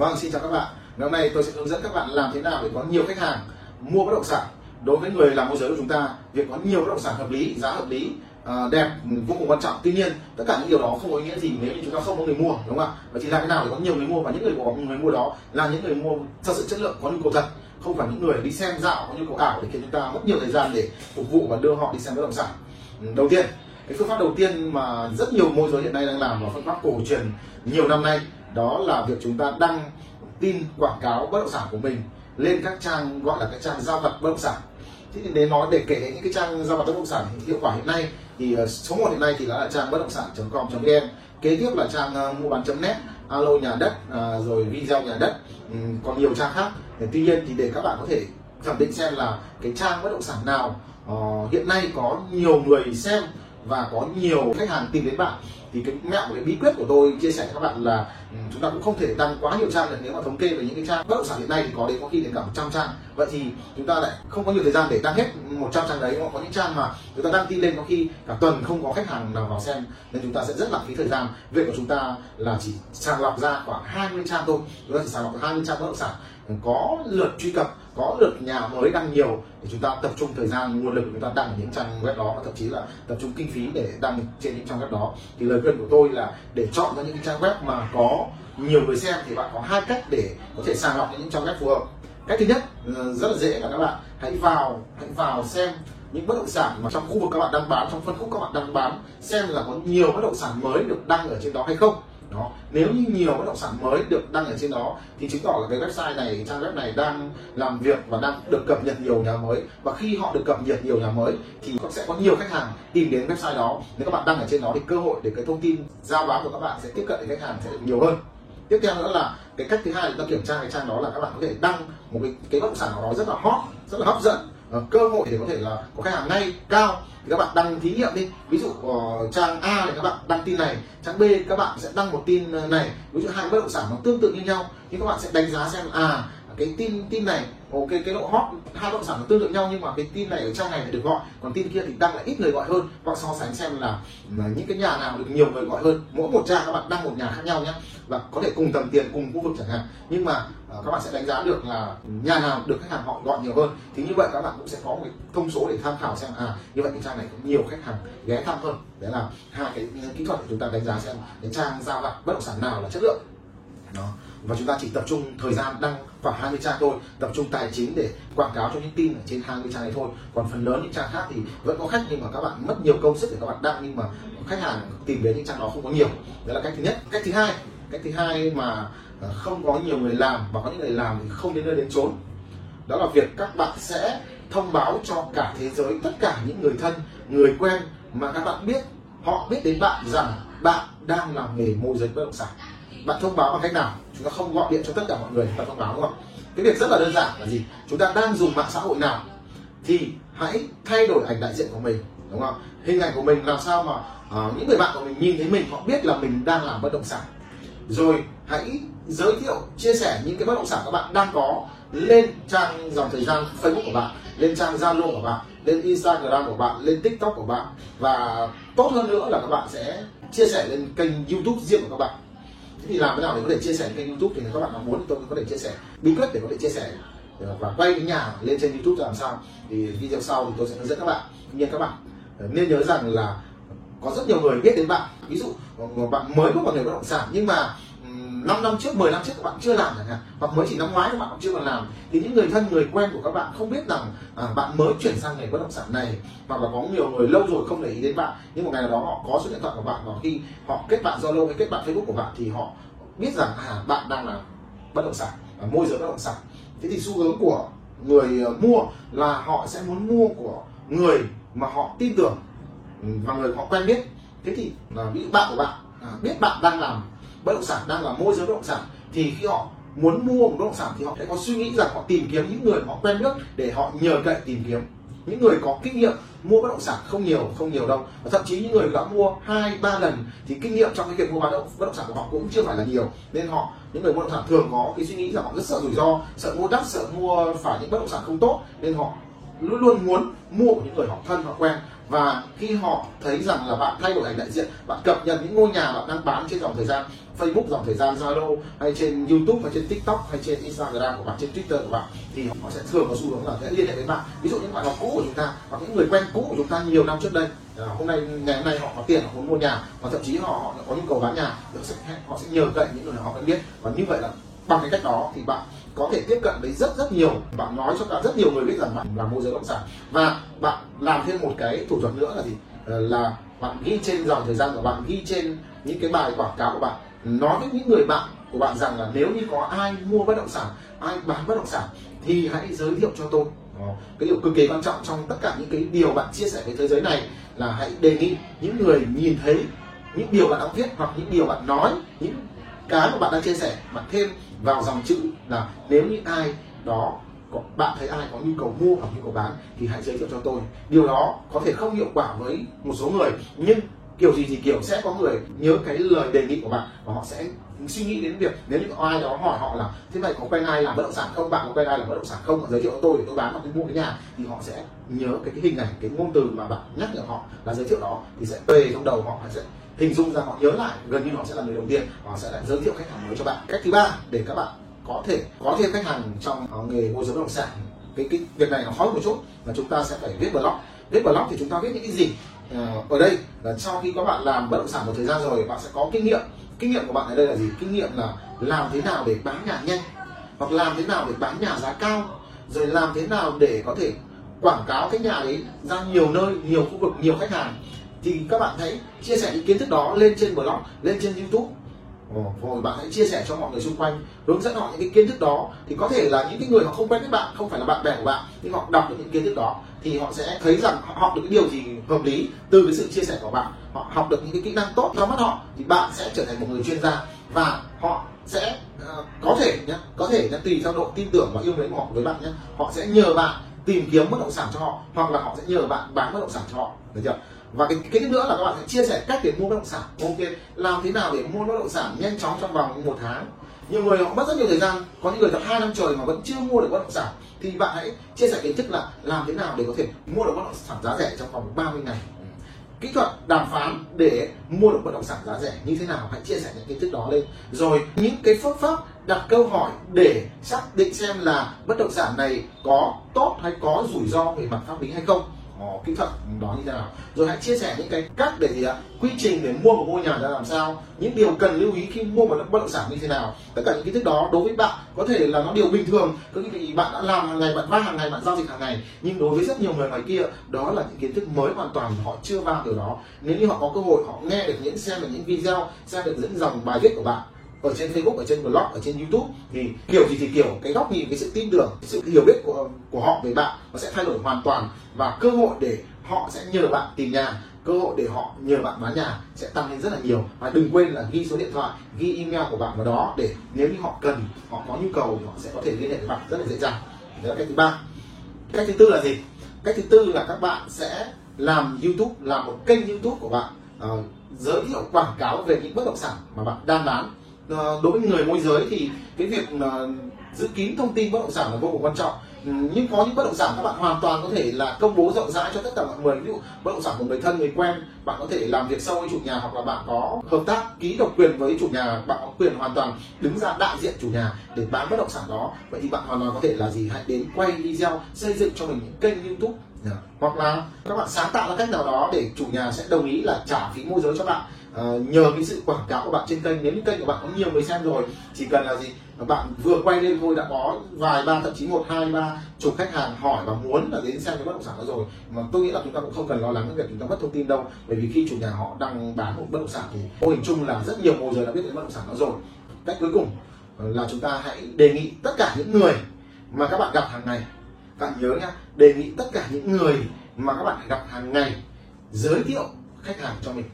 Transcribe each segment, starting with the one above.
Vâng, xin chào các bạn. Ngày hôm nay tôi sẽ hướng dẫn các bạn làm thế nào để có nhiều khách hàng mua bất động sản. Đối với người làm môi giới của chúng ta, việc có nhiều bất động sản hợp lý, giá hợp lý, à, đẹp vô cùng quan trọng. Tuy nhiên, tất cả những điều đó không có ý nghĩa gì nếu như chúng ta không có người mua, đúng không ạ? Và chỉ làm thế nào để có nhiều người mua và những người có người mua đó là những người mua thật sự chất lượng, có nhu cầu thật, không phải những người đi xem dạo có nhu cầu ảo để khiến chúng ta mất nhiều thời gian để phục vụ và đưa họ đi xem bất động sản. Ừ, đầu tiên, cái phương pháp đầu tiên mà rất nhiều môi giới hiện nay đang làm là phương pháp cổ truyền nhiều năm nay đó là việc chúng ta đăng tin quảng cáo bất động sản của mình lên các trang gọi là các trang giao vật bất động sản. Thế thì để nói, để kể đến những cái trang giao vật bất động sản hiệu quả hiện nay, thì ờ, số một hiện nay thì là trang bất động sản.com.vn kế tiếp là trang ờ, mua bán.net alo nhà đất ờ, rồi video nhà đất. Ừ, còn nhiều trang khác. Tuy nhiên thì để các bạn có thể thẩm định xem là cái trang bất động sản nào hiện nay có nhiều người xem và có nhiều khách hàng tìm đến bạn thì cái mẹo cái bí quyết của tôi chia sẻ với các bạn là ừ, chúng ta cũng không thể đăng quá nhiều trang được nếu mà thống kê về những cái trang bất động sản hiện nay thì có đến có khi đến cả 100 trang. Vậy thì chúng ta lại không có nhiều thời gian để đăng hết 100 trang đấy có những trang mà chúng ta đăng tin lên có khi cả tuần không có khách hàng nào vào xem. Nên chúng ta sẽ rất lãng phí thời gian. Việc của chúng ta là chỉ sàng lọc ra khoảng 20 trang thôi. Chúng ta chỉ sàng lọc 20 trang bất động sản. Có lượt truy cập có lượt nhà mới đăng nhiều thì chúng ta tập trung thời gian, nguồn lực của chúng ta đăng những trang web đó thậm chí là tập trung kinh phí để đăng trên những trang web đó. Thì lời khuyên của tôi là để chọn ra những trang web mà có nhiều người xem thì bạn có hai cách để có thể sàng lọc những trang web phù hợp. Cách thứ nhất ừ, rất là dễ là các bạn hãy vào hãy vào xem những bất động sản mà trong khu vực các bạn đang bán, trong phân khúc các bạn đang bán, xem là có nhiều bất động sản mới được đăng ở trên đó hay không đó. Nếu như nhiều bất động sản mới được đăng ở trên đó, thì chứng tỏ là cái website này, trang web này đang làm việc và đang được cập nhật nhiều nhà mới. Và khi họ được cập nhật nhiều nhà mới, thì sẽ có nhiều khách hàng tìm đến website đó. Nếu các bạn đăng ở trên đó thì cơ hội để cái thông tin giao bán của các bạn sẽ tiếp cận đến khách hàng sẽ được nhiều hơn. Tiếp theo nữa là cái cách thứ hai chúng ta kiểm tra cái trang đó là các bạn có thể đăng một cái cái bất động sản nào đó rất là hot, rất là hấp dẫn uh, cơ hội để có thể là có khách hàng ngay cao thì các bạn đăng thí nghiệm đi. Ví dụ uh, trang A thì các bạn đăng tin này trang B các bạn sẽ đăng một tin ờ, này. Ví dụ hai bất động sản nó tương tự như nhau nhưng các bạn sẽ đánh giá xem à cái tin tin này ok cái độ hot hai bất động sản nó tương tự nhau nhưng mà cái tin này ở trang này được gọi. Còn tin kia thì đăng lại ít người gọi hơn. Hoặc so sánh xem là, là những cái nhà nào được nhiều người gọi hơn. Mỗi một trang các bạn đăng một nhà khác nhau nhé và có thể cùng tầm tiền cùng khu vực chẳng hạn. Nhưng mà uh, các bạn sẽ đánh giá được là nhà nào được khách hàng họ gọi nhiều hơn. Thì như vậy các bạn cũng sẽ có một cái thông số để tham khảo xem à như vậy cái trang này có nhiều khách hàng ghé thăm hơn. Đấy là hai cái kỹ thuật để chúng ta đánh giá xem cái trang giao vặt bất động sản nào là chất lượng. Đó và chúng ta chỉ tập trung thời gian đăng khoảng 20 trang thôi, tập trung tài chính để quảng cáo cho những tin ở trên 20 trang này thôi. Còn phần lớn những trang khác thì vẫn có khách nhưng mà các bạn mất nhiều công sức để các bạn đăng nhưng mà khách hàng tìm đến những trang đó không có nhiều. Đó là cách thứ nhất. Cách thứ hai, cách thứ hai mà ờ, không có nhiều người làm và có những người làm thì không đến nơi đến chốn. Đó là việc các bạn sẽ thông báo cho cả thế giới, tất cả những người thân, người quen mà các bạn biết. Họ biết đến bạn rằng bạn đang làm nghề môi giới bất động sản bạn thông báo bằng cách nào? Chúng ta không gọi điện cho tất cả mọi người và thông báo đúng không? Cái việc rất là đơn giản là gì? Chúng ta đang dùng mạng xã hội nào thì hãy thay đổi ảnh đại diện của mình đúng không? Hình ảnh của mình làm sao mà uh, những người bạn của mình nhìn thấy mình họ biết là mình đang làm bất động sản. Rồi hãy giới thiệu chia sẻ những cái bất động sản các bạn đang có lên trang dòng thời gian Facebook của bạn lên trang Zalo của bạn lên Instagram của bạn lên TikTok của bạn. Và tốt hơn nữa là các bạn sẽ chia sẻ lên kênh YouTube riêng của các bạn thì làm thế nào để có thể chia sẻ kênh youtube thì các bạn nào muốn thì tôi có thể chia sẻ. Bí quyết để có thể chia sẻ và quay cái nhà lên trên youtube làm sao. Thì video sau thì tôi sẽ hướng dẫn các bạn. Tuy nhiên các bạn ờ, nên nhớ rằng là có rất nhiều người biết đến bạn. Ví dụ bạn mới bước vào nghề bất động sản nhưng mà 5 năm trước, 10 năm trước các bạn chưa làm chẳng hạn hoặc mới chỉ năm ngoái các bạn cũng chưa còn làm. Thì những người thân, người quen của các bạn không biết rằng à, bạn mới chuyển sang nghề bất động sản này hoặc là có nhiều người lâu rồi không để ý đến bạn. Nhưng một ngày nào đó họ có số điện thoại của bạn và khi họ kết bạn Zalo hay kết bạn Facebook của bạn thì họ biết rằng à bạn đang là bất động sản à, môi giới bất động sản. Thế thì xu hướng của người à, mua là họ sẽ muốn mua của người mà họ tin tưởng và người họ quen biết. Thế thì là ví dụ bạn của bạn à, biết bạn đang làm bất động sản đang là môi giới bất động sản, thì khi họ muốn mua một bất động sản thì họ sẽ có suy nghĩ rằng họ tìm kiếm những người họ quen biết để họ nhờ cậy tìm kiếm. Những người có kinh nghiệm mua bất động sản không nhiều không nhiều đâu. Và thậm chí những người đã mua hai, ba lần thì kinh nghiệm trong cái việc mua bán bất động sản của họ cũng chưa phải là nhiều. Nên họ, những người mua bất động sản thường có cái suy nghĩ rằng họ rất sợ rủi ro, sợ mua đắt, sợ mua phải những bất động sản không tốt. Nên họ luôn luôn muốn mua của những người họ thân, họ quen và khi họ thấy rằng là bạn thay đổi ảnh đại diện bạn cập nhật những ngôi nhà bạn đang bán trên dòng thời gian Facebook dòng thời gian Zalo hay trên YouTube hay trên TikTok hay trên Instagram của bạn trên Twitter của bạn thì họ sẽ thường có xu hướng là sẽ liên hệ với bạn. Ví dụ những bạn học cũ của chúng ta hoặc những người quen cũ của chúng ta nhiều năm trước đây à, hôm nay ngày hôm nay họ có tiền họ muốn mua nhà và thậm chí họ, họ có nhu cầu bán nhà họ sẽ họ sẽ nhờ cậy những người họ quen biết. Và như vậy là bằng cái cách đó thì bạn có thể tiếp cận với rất rất nhiều, bạn nói cho cả rất nhiều người biết rằng bạn là môi giới bất động sản. Và bạn làm thêm một cái thủ thuật nữa là gì? Ờ, là bạn ghi trên dòng thời gian của bạn ghi trên những cái bài quảng cáo của bạn. Nói với những người bạn của bạn rằng là nếu như có ai mua bất động sản, ai bán bất động sản thì hãy giới thiệu cho tôi. Cái điều cực kỳ quan trọng trong tất cả những cái điều bạn chia sẻ với thế giới này là hãy đề nghị những người nhìn thấy những điều bạn đang viết hoặc những điều bạn nói, những cái mà bạn đang chia sẻ bạn thêm vào dòng chữ là nếu như ai đó có, bạn thấy ai có nhu cầu mua hoặc nhu cầu bán thì hãy giới thiệu cho tôi. Điều đó có thể không hiệu quả với một số người nhưng kiểu gì thì kiểu sẽ có người nhớ cái lời đề nghị của bạn và họ sẽ suy nghĩ đến việc nếu như có ai đó hỏi họ là thế này có quen ai làm bất động sản không? Bạn có quen ai làm bất động sản không? Giới thiệu tôi để tôi bán hoặc tôi mua cái nhà. Thì họ sẽ nhớ cái, cái hình ảnh cái ngôn từ mà bạn nhắc nhở họ là giới thiệu đó thì sẽ về trong đầu họ sẽ hình dung ra họ nhớ lại. Gần như họ sẽ là người đầu tiên họ sẽ lại giới thiệu khách hàng mới cho bạn. Cách thứ ba để các bạn có thể có thêm khách hàng trong ờ, nghề môi giới bất động sản cái cái việc này nó khó một chút là chúng ta sẽ phải viết blog. Viết blog thì chúng ta viết những cái gì? Ờ, ở đây là sau khi các bạn làm bất động sản một thời gian rồi, bạn sẽ có kinh nghiệm. Kinh nghiệm của bạn ở đây là gì? Kinh nghiệm là làm thế nào để bán nhà nhanh, hoặc làm thế nào để bán nhà giá cao, rồi làm thế nào để có thể quảng cáo cái nhà đấy ra nhiều nơi, nhiều khu vực, nhiều khách hàng. Thì các bạn hãy chia sẻ những kiến thức đó lên trên blog, lên trên youtube. Rồi bạn hãy chia sẻ cho mọi người xung quanh, hướng dẫn họ những cái kiến thức đó. Thì có thể là những cái người họ không quen với bạn, không phải là bạn bè của bạn, nhưng họ đọc được những kiến thức đó thì họ sẽ thấy rằng họ học được cái điều gì hợp lý từ cái sự chia sẻ của bạn. Họ học được những cái kỹ năng tốt trong mắt họ thì bạn sẽ trở thành một người chuyên gia và họ sẽ uh, có thể nhé có thể nhé, tùy theo độ tin tưởng và yêu mến của họ với bạn nhé họ sẽ nhờ bạn tìm kiếm bất động sản cho họ hoặc là họ sẽ nhờ bạn bán bất động sản cho họ được chưa? Và cái cái nữa là các bạn sẽ chia sẻ cách để mua bất động sản. Ok làm thế nào để mua bất động sản nhanh chóng trong vòng một tháng? Nhiều người họ mất rất nhiều thời gian. Có những người tập hai năm trời mà vẫn chưa mua được bất động sản, thì bạn hãy chia sẻ kiến thức là làm thế nào để có thể mua được bất động sản giá rẻ trong vòng 30 ngày. Ừ. Kỹ thuật đàm phán để mua được bất động sản giá rẻ như thế nào, hãy chia sẻ những kiến thức đó lên. Rồi, những cái phương pháp đặt câu hỏi để xác định xem là bất động sản này có tốt hay có rủi ro về mặt pháp lý hay không. Ờ, kỹ thuật đó như thế nào? Rồi hãy chia sẻ những cái cách để gì ạ? Quy trình để mua một ngôi nhà ra làm sao? Những điều cần lưu ý khi mua một bất động sản như thế nào? Tất cả những kiến thức đó đối với bạn có thể là nó điều bình thường. Có vì bạn đã làm hàng ngày, bạn va hàng ngày, bạn giao dịch hàng ngày. Nhưng đối với rất nhiều người ngoài kia, đó là những kiến thức mới hoàn toàn họ chưa vào điều đó. Nếu như họ có cơ hội, họ nghe được những, xem được những video, xem được những dòng bài viết của bạn ở trên Facebook, ở trên blog, ở trên YouTube thì kiểu gì thì kiểu cái góc nhìn, cái sự tin tưởng, sự hiểu biết của của họ về bạn nó sẽ thay đổi hoàn toàn và cơ hội để họ sẽ nhờ bạn tìm nhà cơ hội để họ nhờ bạn bán nhà sẽ tăng lên rất là nhiều. Và đừng quên là ghi số điện thoại ghi email của bạn vào đó để nếu như họ cần họ có nhu cầu thì họ sẽ có thể liên hệ với bạn rất là dễ dàng. Đó là cách thứ ba. Cách thứ tư là gì? Cách thứ tư là các bạn sẽ làm youtube làm một kênh youtube của bạn. Uh, giới thiệu quảng cáo về những bất động sản mà bạn đang bán. Ờ, đối với người môi giới thì cái việc giữ kín thông tin bất động sản là vô cùng quan trọng. Ừ, nhưng có những bất động sản các bạn hoàn toàn có thể là công bố rộng rãi cho tất cả mọi người. Ví dụ bất động sản của người thân, người quen, bạn có thể làm việc sâu với chủ nhà hoặc là bạn có hợp tác ký độc quyền với chủ nhà, bạn có quyền hoàn toàn đứng ra đại diện chủ nhà để bán bất động sản đó. Vậy thì bạn hoàn toàn có thể là gì? Hãy đến quay video xây dựng cho mình những kênh youtube yeah. hoặc là các bạn sáng tạo ra cách nào đó để chủ nhà sẽ đồng ý là trả phí môi giới cho bạn. Uh, nhờ cái sự quảng cáo của bạn trên kênh. Nếu như kênh của bạn có nhiều người xem rồi chỉ cần là gì? Bạn vừa quay lên thôi đã có vài ba thậm chí một hai ba chục khách hàng hỏi và muốn là đến xem cái bất động sản đó rồi. Mà tôi nghĩ là chúng ta cũng không cần lo lắng cái việc chúng ta mất thông tin đâu. Bởi vì khi chủ nhà họ đang bán một bất động sản thì mô hình chung là rất nhiều môi giới đã biết đến bất động sản đó rồi. Cách cuối cùng là chúng ta hãy đề nghị tất cả những người mà các bạn gặp hàng ngày bạn nhớ nhá, đề nghị tất cả những người mà các bạn gặp hàng ngày giới thiệu khách hàng cho mình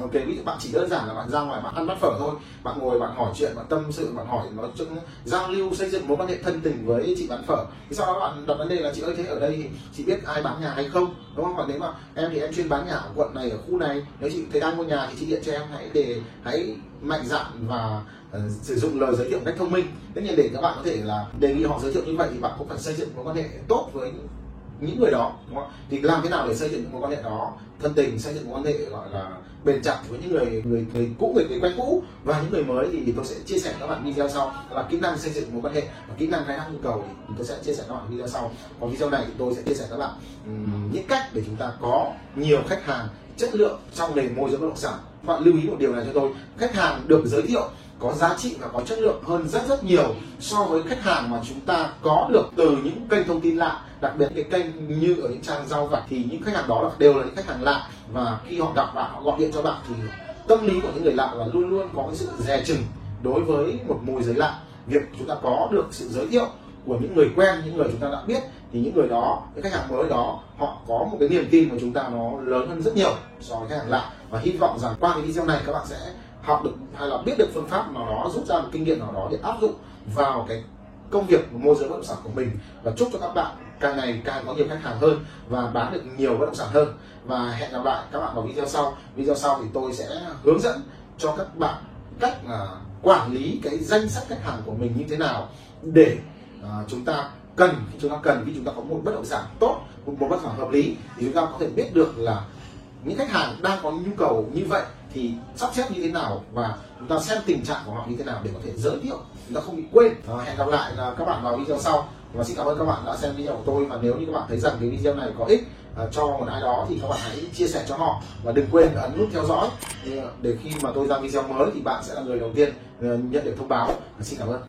ok ví dụ bạn chỉ đơn giản là bạn ra ngoài bạn ăn bát phở thôi bạn ngồi bạn hỏi chuyện bạn tâm sự bạn hỏi nói chung giao lưu xây dựng mối quan hệ thân tình với chị bán phở. Thì sau đó bạn đặt vấn đề là chị ơi thế ở đây chị biết ai bán nhà hay không? Đúng không? Còn nếu mà em thì em chuyên bán nhà ở quận này ở khu này. Nếu chị thấy ai mua nhà thì chị điện cho em hãy để hãy mạnh dạn và uh, sử dụng lời giới thiệu cách thông minh. Tất nhiên để các bạn có thể là đề nghị họ giới thiệu như vậy thì bạn cũng phải xây dựng mối quan hệ tốt với những người đó đúng không? thì làm thế nào để xây dựng những mối quan hệ đó? Thân tình xây dựng mối quan hệ gọi là bền chặt với những người người người cũ người, người quen cũ. Và những người mới thì tôi sẽ chia sẻ các bạn video sau. Là kỹ năng xây dựng mối quan hệ và kỹ năng khai thác nhu cầu thì tôi sẽ chia sẻ các bạn video sau. Còn video này thì tôi sẽ chia sẻ các bạn um, những cách để chúng ta có nhiều khách hàng chất lượng trong nền môi giới bất động sản. Các bạn lưu ý một điều này cho tôi. Khách hàng được giới thiệu có giá trị và có chất lượng hơn rất rất nhiều so với khách hàng mà chúng ta có được từ những kênh thông tin lạ, đặc biệt cái kênh như ở những trang giao vặt thì những khách hàng đó đều là những khách hàng lạ. Và khi họ gặp bạn, họ gọi điện cho bạn thì tâm lý của những người lạ là luôn luôn có cái sự dè chừng đối với một môi giới lạ. Việc chúng ta có được sự giới thiệu của những người quen, những người chúng ta đã biết thì những người đó, những khách hàng mới đó, họ có một cái niềm tin của chúng ta nó lớn hơn rất nhiều so với khách hàng lạ. Và hy vọng rằng qua cái video này các bạn sẽ học được hay là biết được phương pháp nào đó rút ra được kinh nghiệm nào đó để áp dụng vào cái công việc môi giới bất động sản của mình. Và chúc cho các bạn càng ngày càng có nhiều khách hàng hơn và bán được nhiều bất động sản hơn. Và hẹn gặp lại các bạn vào video sau. Video sau thì tôi sẽ hướng dẫn cho các bạn cách uh, quản lý cái danh sách khách hàng của mình như thế nào để uh, chúng ta cần khi chúng ta cần khi chúng ta có một bất động sản tốt một bất động sản hợp lý thì chúng ta có thể biết được là những khách hàng đang có nhu cầu như vậy thì sắp xếp như thế nào và chúng ta xem tình trạng của họ như thế nào để có thể giới thiệu chúng ta không bị quên. À, hẹn gặp lại là các bạn vào video sau. Và xin cảm ơn các bạn đã xem video của tôi. Và nếu như các bạn thấy rằng cái video này có ích uh, cho một ai đó thì các bạn hãy chia sẻ cho họ. Và đừng quên ấn nút theo dõi. Để khi mà tôi ra video mới thì bạn sẽ là người đầu tiên uh, nhận được thông báo. Xin cảm ơn